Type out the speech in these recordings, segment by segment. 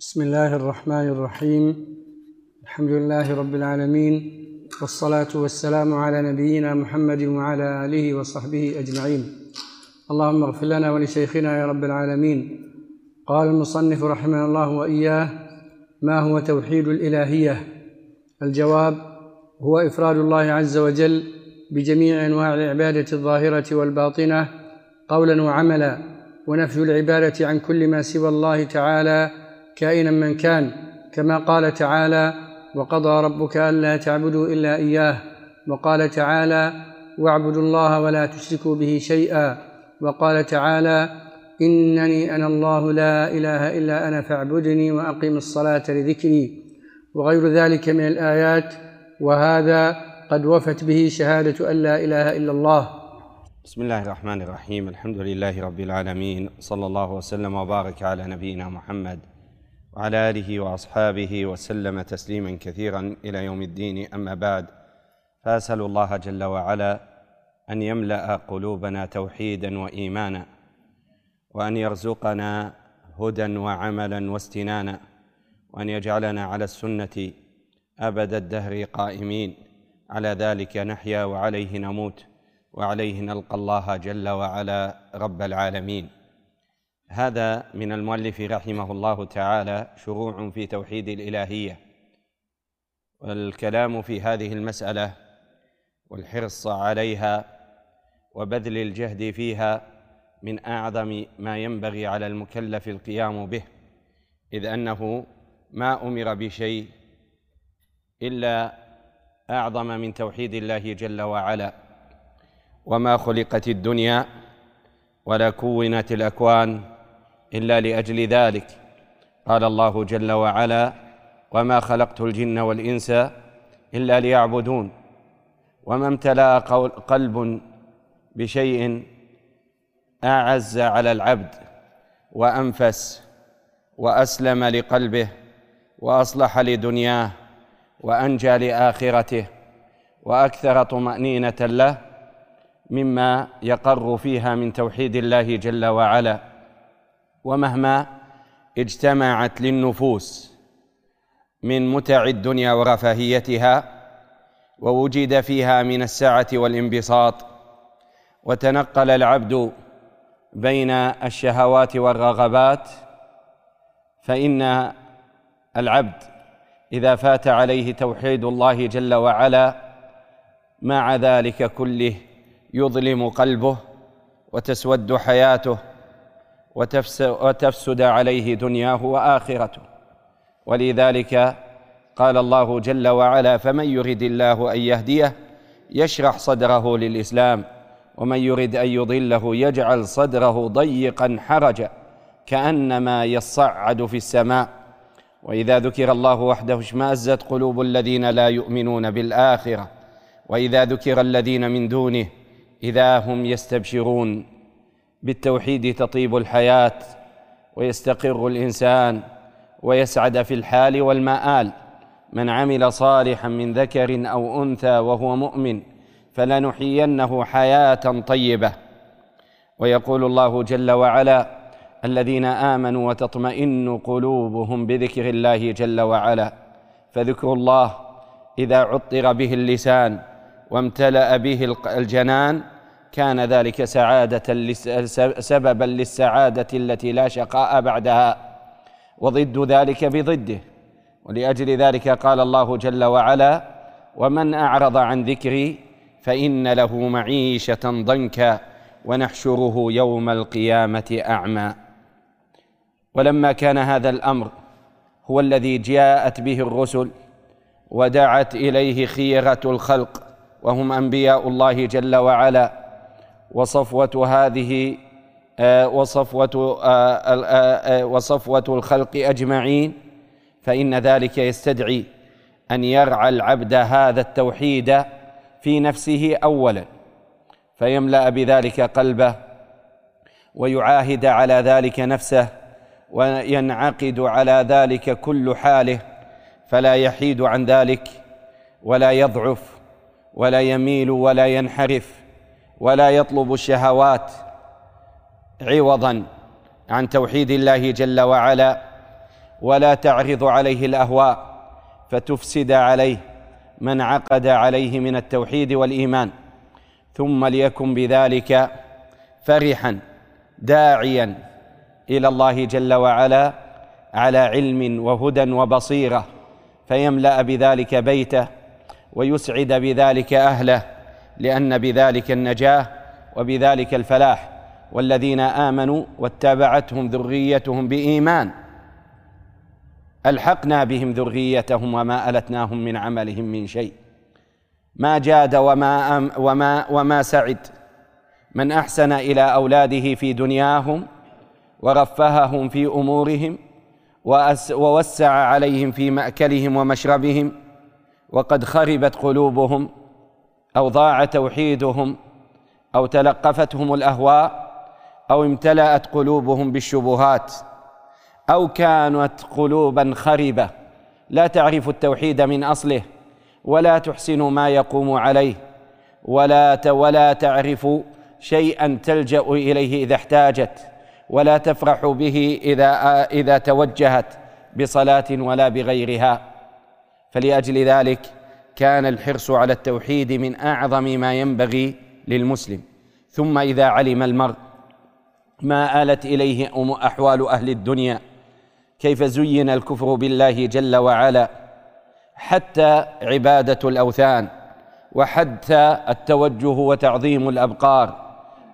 بسم الله الرحمن الرحيم. الحمد لله رب العالمين والصلاة والسلام على نبينا محمد وعلى آله وصحبه أجمعين. اللهم اغفر لنا ولشيخنا يا رب العالمين. قال المصنف رحمه الله وإياه ما هو توحيد الإلهية؟ الجواب هو إفراد الله عز وجل بجميع أنواع العبادة الظاهرة والباطنة قولا وعملا ونفي العبادة عن كل ما سوى الله تعالى كائنا من كان كما قال تعالى وقضى ربك ألا تعبدوا إلا إياه وقال تعالى واعبدوا الله ولا تشركوا به شيئا وقال تعالى إنني أنا الله لا إله إلا أنا فاعبدني واقم الصلاة لذكري وغير ذلك من الآيات وهذا قد وفت به شهادة أن لا إله إلا الله بسم الله الرحمن الرحيم الحمد لله رب العالمين صلى الله وسلم وبارك على نبينا محمد. وعلى آله وأصحابه وسلم تسليما كثيرا إلى يوم الدين. أما بعد فأسأل الله جل وعلا أن يملأ قلوبنا توحيدا وإيمانا وأن يرزقنا هدى وعملا واستنانا وأن يجعلنا على السنة أبد الدهر قائمين. على ذلك نحيا وعليه نموت وعليه نلقى الله جل وعلا رب العالمين. هذا من المؤلف رحمه الله تعالى شروع في توحيد الإلهية. والكلام في هذه المسألة والحرص عليها وبذل الجهد فيها من أعظم ما ينبغي على المكلف القيام به إذ أنه ما أمر بشيء إلا أعظم من توحيد الله جل وعلا. وما خلقت الدنيا ولا كونت الأكوان إلا لأجل ذلك. قال الله جل وعلا وما خلقت الجن والإنس إلا ليعبدون وما امتلأ قلب بشيء أعز على العبد وأنفس وأسلم لقلبه وأصلح لدنياه وأنجى لآخرته وأكثر طمأنينة له مما يقر فيها من توحيد الله جل وعلا. ومهما اجتمعت للنفوس من متع الدنيا ورفاهيتها ووجد فيها من السعه والانبساط وتنقل العبد بين الشهوات والرغبات فإن العبد إذا فات عليه توحيد الله جل وعلا مع ذلك كله يظلم قلبه وتسود حياته وتفسد عليه دنياه وآخرته. ولذلك قال الله جل وعلا فمن يرد الله أن يهديه يشرح صدره للإسلام ومن يرد أن يضله يجعل صدره ضيقا حرجا كأنما يصعد في السماء. وإذا ذكر الله وحده اشمأزت قلوب الذين لا يؤمنون بالآخرة. وإذا ذكر الذين من دونه إذا هم يستبشرون. بالتوحيد تطيب الحياة ويستقر الإنسان ويسعد في الحال والمآل. من عمل صالحا من ذكر أو أنثى وهو مؤمن فلنحيينه حياة طيبة. ويقول الله جل وعلا الذين آمنوا وتطمئن قلوبهم بذكر الله جل وعلا. فذكر الله إذا عطر به اللسان وامتلأ به الجنان كان ذلك سعادة سببا للسعادة التي لا شقاء بعدها وضد ذلك بضده. ولأجل ذلك قال الله جل وعلا ومن أعرض عن ذكري فإن له معيشة ضنكا ونحشره يوم القيامة أعمى. ولما كان هذا الأمر هو الذي جاءت به الرسل ودعت إليه خيرة الخلق وهم أنبياء الله جل وعلا. وصفوة هذه وصفوة وصفوة الخلق أجمعين فإن ذلك يستدعي أن يرعى العبد هذا التوحيد في نفسه اولا فيملأ بذلك قلبه ويعاهد على ذلك نفسه وينعقد على ذلك كل حاله فلا يحيد عن ذلك ولا يضعف ولا يميل ولا ينحرف. ولا يطلب الشهوات عوضا عن توحيد الله جل وعلا ولا تعرض عليه الأهواء فتفسد عليه من عقد عليه من التوحيد والإيمان. ثم ليكن بذلك فرحا داعيا إلى الله جل وعلا على علم وهدى وبصيرة فيملأ بذلك بيته ويسعد بذلك أهله. لأن بذلك النجاة وبذلك الفلاح والذين آمنوا واتبعتهم ذريتهم بإيمان. ألحقنا بهم ذريتهم وما ألتناهم من عملهم من شيء. ما جاد وما أم وما وما سعد. من أحسن إلى أولاده في دنياهم ورفههم في أمورهم ووسع عليهم في مأكلهم ومشربهم وقد خربت قلوبهم أو ضاع توحيدهم أو تلقفتهم الأهواء أو امتلأت قلوبهم بالشبهات أو كانت قلوبا خربه لا تعرف التوحيد من أصله ولا تحسن ما يقوم عليه ولا ولا تعرف شيئا تلجأ إليه إذا احتاجت ولا تفرح به إذا إذا توجهت بصلاة ولا بغيرها. فلأجل ذلك كان الحرص على التوحيد من أعظم ما ينبغي للمسلم. ثم إذا علم المرء ما آلت إليه أحوال أهل الدنيا كيف زين الكفر بالله جل وعلا؟ حتى عبادة الأوثان وحتى التوجه وتعظيم الأبقار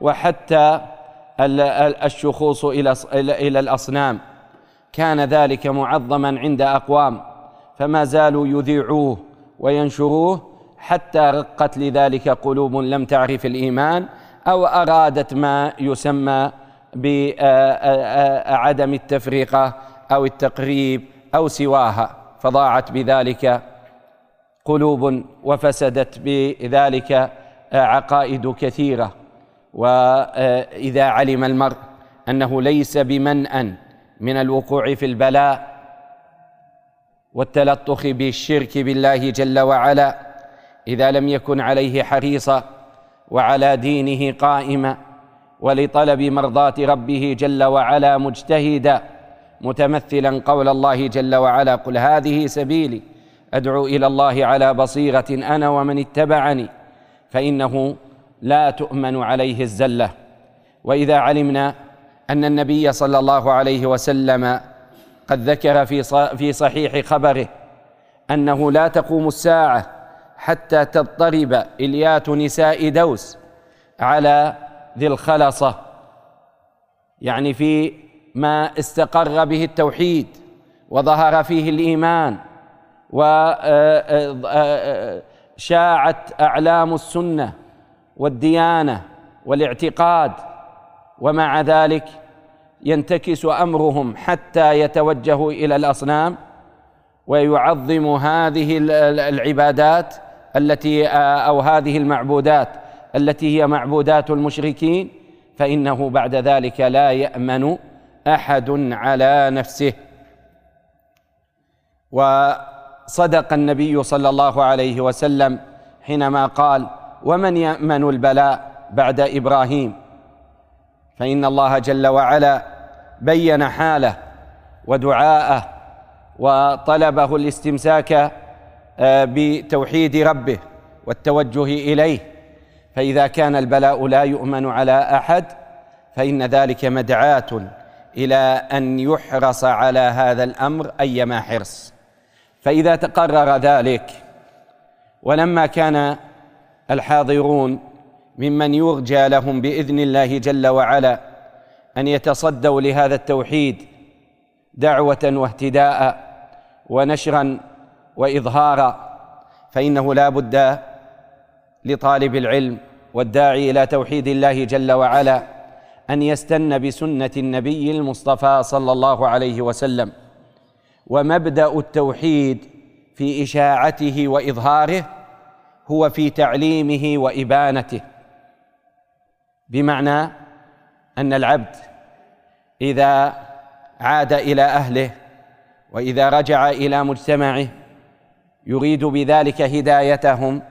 وحتى الشخوص إلى إلى الأصنام. كان ذلك معظما عند أقوام فما زالوا يذيعوه. وينشروه حتى رقت لذلك قلوب لم تعرف الإيمان أو أرادت ما يسمى بعدم التفرقة أو التقريب أو سواها فضاعت بذلك قلوب وفسدت بذلك عقائد كثيرة. وإذا علم المرء أنه ليس بمنأ من الوقوع في البلاء والتلطخ بالشرك بالله جل وعلا إذا لم يكن عليه حريصا وعلى دينه قائما ولطلب مرضاة ربه جل وعلا مجتهدا متمثلا قول الله جل وعلا قل هذه سبيلي أدعو إلى الله على بصيرة أنا ومن اتبعني فإنه لا تؤمن عليه الزلة. وإذا علمنا أن النبي صلى الله عليه وسلم قد ذكر في في صحيح خبره أنه لا تقوم الساعة حتى تضطرب إليات نساء دوس على ذي الخلصة يعني في ما استقر به التوحيد وظهر فيه الإيمان وشاعت أعلام السنة والديانة والاعتقاد ومع ذلك ينتكس أمرهم حتى يتوجهوا إلى الأصنام ويعظم هذه العبادات التي أو هذه المعبودات التي هي معبودات المشركين فإنه بعد ذلك لا يأمن أحد على نفسه. وصدق النبي صلى الله عليه وسلم حينما قال ومن يأمن البلاء بعد إبراهيم؟ فإن الله جل وعلا بين حاله ودعاءه وطلبه الاستمساك آه، بتوحيد ربه والتوجه إليه. فإذا كان البلاء لا يؤمن على أحد فإن ذلك مدعاة إلى أن يحرص على هذا الأمر أيما حرص. فإذا تقرر ذلك ولما كان الحاضرون ممن يرجى لهم بإذن الله جل وعلا أن يتصدوا لهذا التوحيد دعوة واهتداء ونشرا واظهارا فإنه لا بد لطالب العلم والداعي إلى توحيد الله جل وعلا أن يستن بسنة النبي المصطفى صلى الله عليه وسلم ومبدأ التوحيد في إشاعته وإظهاره هو في تعليمه وإبانته. بمعنى أن العبد إذا عاد إلى أهله وإذا رجع إلى مجتمعه يريد بذلك هدايتهم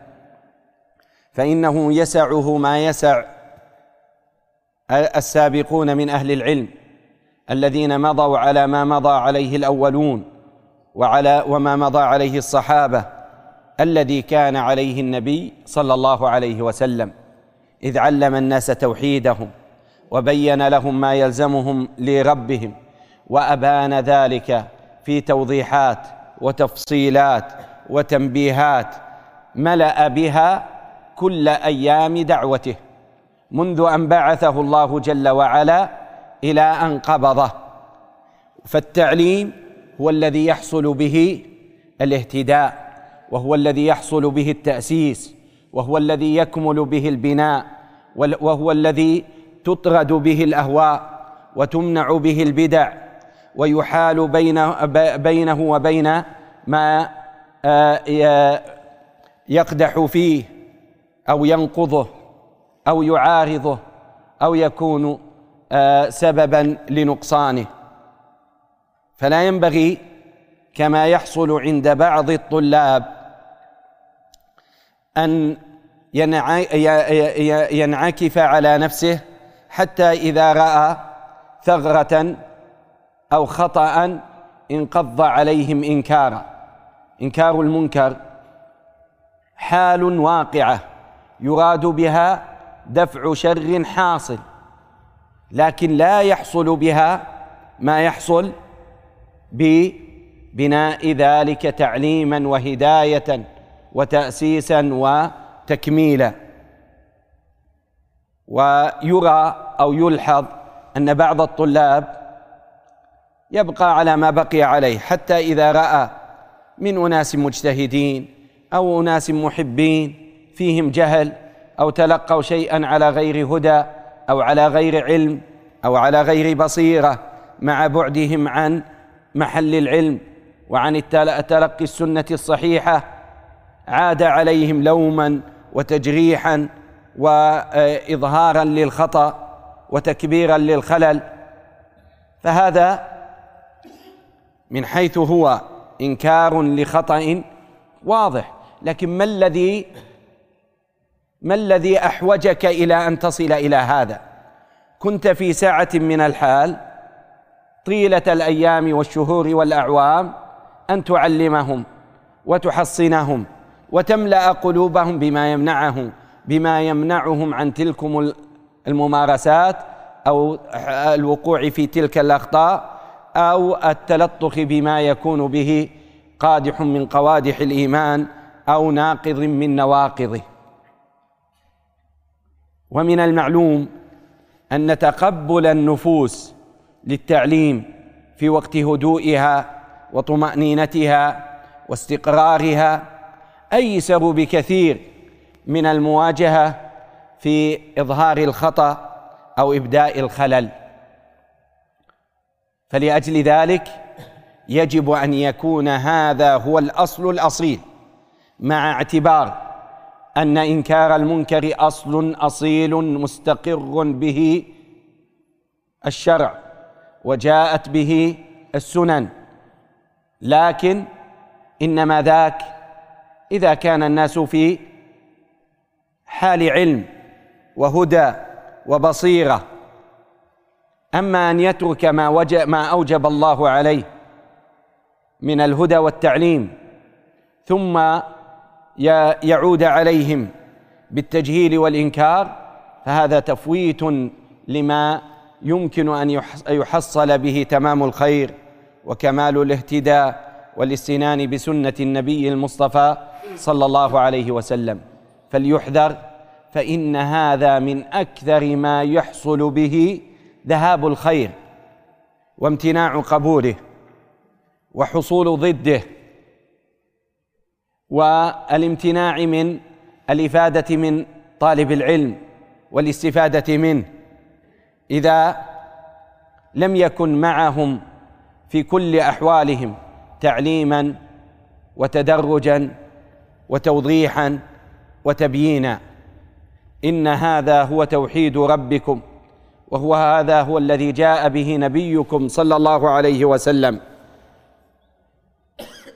فإنه يسعه ما يسع السابقون من أهل العلم الذين مضوا على ما مضى عليه الأولون وعلى وما مضى عليه الصحابة الذي كان عليه النبي صلى الله عليه وسلم إذ علم الناس توحيدهم وبين لهم ما يلزمهم لربهم وأبان ذلك في توضيحات وتفصيلات وتنبيهات ملأ بها كل أيام دعوته منذ أن بعثه الله جل وعلا إلى أن قبضه. فالتعليم هو الذي يحصل به الاهتداء وهو الذي يحصل به التأسيس وهو الذي يكمل به البناء وهو الذي تطرد به الأهواء وتمنع به البدع ويحال بين بينه وبين ما آه، يقدح فيه أو ينقضه أو يعارضه أو يكون آه، سببا لنقصانه. فلا ينبغي كما يحصل عند بعض الطلاب أن ينعكف على نفسه حتى إذا رأى ثغرة أو خطأ انقض عليهم إنكارا. إنكار المنكر حال واقعة يراد بها دفع شر حاصل لكن لا يحصل بها ما يحصل ببناء ذلك تعليما وهداية وتأسيسا وتكميلا. ويرى أو يلحظ أن بعض الطلاب يبقى على ما بقي عليه حتى إذا رأى من أناس مجتهدين أو أناس محبين فيهم جهل أو تلقوا شيئا على غير هدى أو على غير علم أو على غير بصيرة مع بعدهم عن محل العلم وعن تلقي السنة الصحيحة عاد عليهم لوما وتجريحا واظهارا للخطأ وتكبيرا للخلل. فهذا من حيث هو إنكار لخطأ واضح. لكن ما الذي ما الذي أحوجك إلى أن تصل إلى هذا؟ كنت في ساعة من الحال طيلة الأيام والشهور والأعوام أن تعلمهم وتحصنهم وتملأ قلوبهم بما يمنعه بما يمنعهم عن تلكم الممارسات أو الوقوع في تلك الأخطاء أو التلطخ بما يكون به قادح من قوادح الإيمان أو ناقض من نواقضه. ومن المعلوم أن تقبل النفوس للتعليم في وقت هدوئها وطمأنينتها واستقرارها أيسر بكثير من المواجهة في إظهار الخطأ أو إبداء الخلل. فلأجل ذلك يجب أن يكون هذا هو الأصل الأصيل مع اعتبار أن إنكار المنكر أصل أصيل مستقر به الشرع وجاءت به السنن. لكن إنما ذاك إذا كان الناس في حال علم وهدى وبصيرة. أما أن يترك ما وجب ما أوجب الله عليه من الهدى والتعليم ثم يعود عليهم بالتجهيل والإنكار فهذا تفويت لما يمكن أن يحصل به تمام الخير وكمال الاهتداء والاستنان بسنة النبي المصطفى صلى الله عليه وسلم. فليحذر فإن هذا من أكثر ما يحصل به ذهاب الخير وامتناع قبوله وحصول ضده والامتناع من الإفادة من طالب العلم والاستفادة منه. إذا لم يكن معهم في كل أحوالهم تعليما وتدرجا وتوضيحا وتبيينا. إن هذا هو توحيد ربكم وهو هذا هو الذي جاء به نبيكم صلى الله عليه وسلم.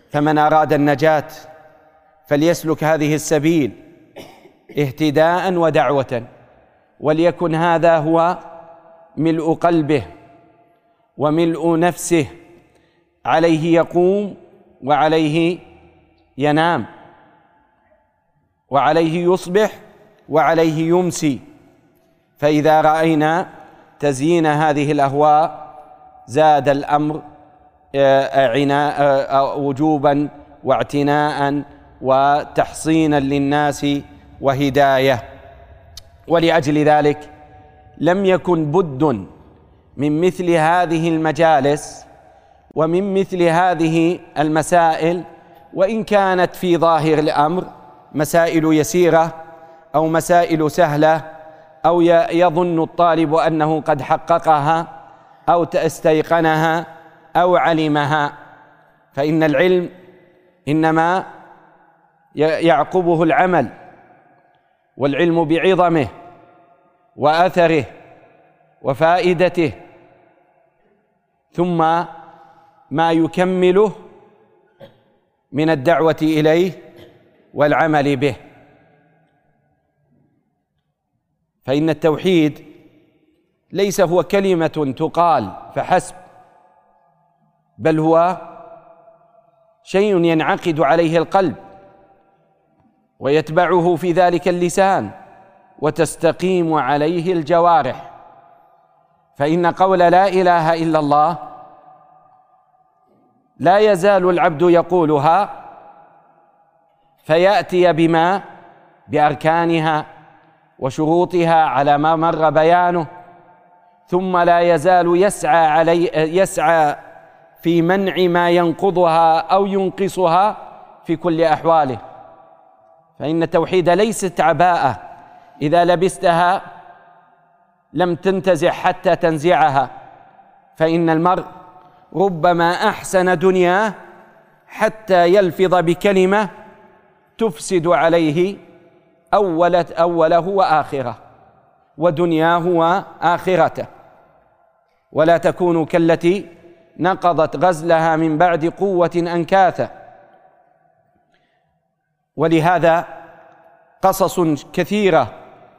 فمن أراد النجاة فليسلك هذه السبيل اهتداء ودعوه وليكن هذا هو ملء قلبه وملء نفسه عليه يقوم وعليه ينام. وعليه يصبح وعليه يمسي. فإذا رأينا تزيين هذه الأهواء زاد الأمر آه، عناء آه، وجوبا واعتناء وتحصينا للناس وهداية. ولأجل ذلك لم يكن بد من مثل هذه المجالس ومن مثل هذه المسائل وإن كانت في ظاهر الأمر مسائل يسيرة أو مسائل سهلة أو يظن الطالب أنه قد حققها أو استيقنها أو علمها. فإن العلم إنما يعقبه العمل والعلم بعظمه وأثره وفائدته ثم ما يكمله من الدعوة إليه والعمل به. فإن التوحيد ليس هو كلمة تقال فحسب بل هو شيء ينعقد عليه القلب ويتبعه في ذلك اللسان وتستقيم عليه الجوارح. فإن قول لا إله إلا الله لا يزال العبد يقولها فيأتي بما بأركانها وشروطها على ما مر بيانه ثم لا يزال يسعى علي يسعى في منع ما ينقضها أو ينقصها في كل أحواله. فإن التوحيد ليست عباءة. إذا لبستها لم تنتزع حتى تنزعها فإن المرء ربما أحسن دنياه حتى يلفظ بكلمة تفسد عليه أولت أوله وآخره ودنياه وآخرته. ولا تكونوا كالتي نقضت غزلها من بعد قوة أنكاثا ولهذا قصص كثيرة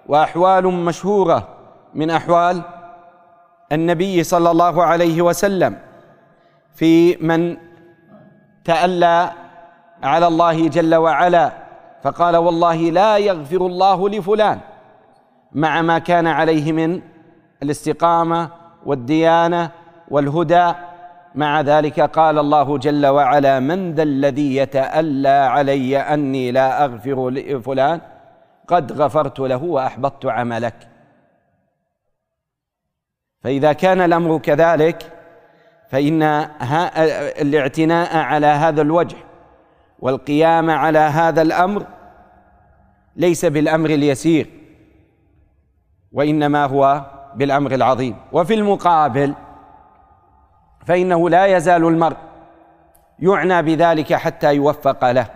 وأحوال مشهورة من أحوال النبي صلى الله عليه وسلم في من تألى على الله جل وعلا فقال والله لا يغفر الله لفلان مع ما كان عليه من الاستقامة والديانة والهدى. مع ذلك قال الله جل وعلا من ذا الذي يتألى علي أني لا أغفر لفلان قد غفرت له وأحبطت عملك. فإذا كان الأمر كذلك فإن الاعتناء على هذا الوجه والقيام على هذا الأمر ليس بالأمر اليسير وإنما هو بالأمر العظيم. وفي المقابل فإنه لا يزال المرء يعنى بذلك حتى يوفق له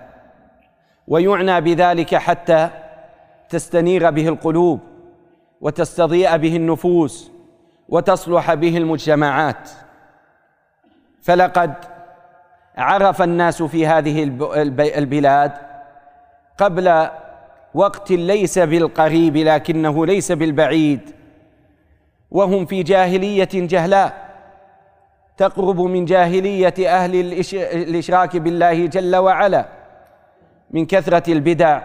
ويعنى بذلك حتى تستنير به القلوب وتستضيء به النفوس وتصلح به المجتمعات. فلقد عرف الناس في هذه البلاد قبل وقت ليس بالقريب لكنه ليس بالبعيد وهم في جاهلية جهلاء. تقرب من جاهلية أهل الإشراك بالله جل وعلا من كثرة البدع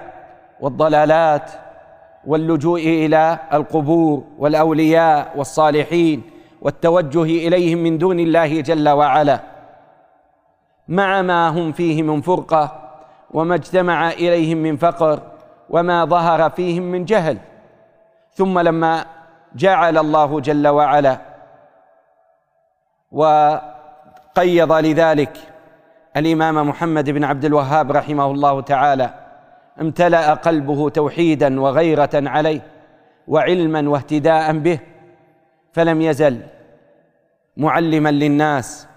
والضلالات واللجوء إلى القبور والأولياء والصالحين والتوجه إليهم من دون الله جل وعلا. مع ما هم فيه من فرقة وما اجتمع إليهم من فقر وما ظهر فيهم من جهل. ثم لما جعل الله جل وعلا وقيض لذلك الإمام محمد بن عبد الوهاب رحمه الله تعالى امتلأ قلبه توحيدا وغيرة عليه وعلما واهتداء به فلم يزل معلما للناس.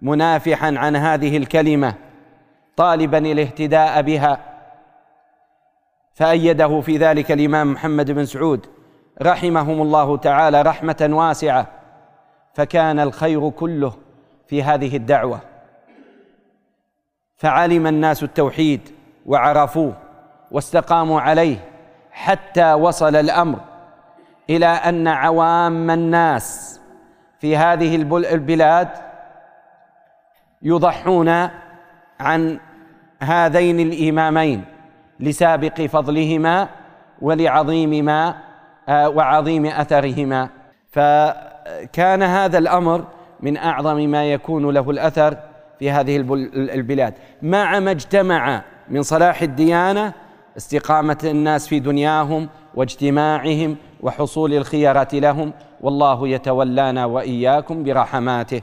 منافحا عن هذه الكلمة طالبا الاهتداء بها. فأيده في ذلك الإمام محمد بن سعود رحمهم الله تعالى رحمة واسعة. فكان الخير كله في هذه الدعوة. فعلم الناس التوحيد وعرفوه واستقاموا عليه حتى وصل الأمر إلى أن عوام الناس في هذه البلاد يضحون عن هذين الإمامين لسابق فضلهما ولعظيم ما آه، وعظيم أثرهما. فكان هذا الأمر من أعظم ما يكون له الأثر في هذه البلاد. مع ما اجتمع من صلاح الديانة استقامة الناس في دنياهم واجتماعهم وحصول الخيرة لهم والله يتولانا وإياكم برحماته.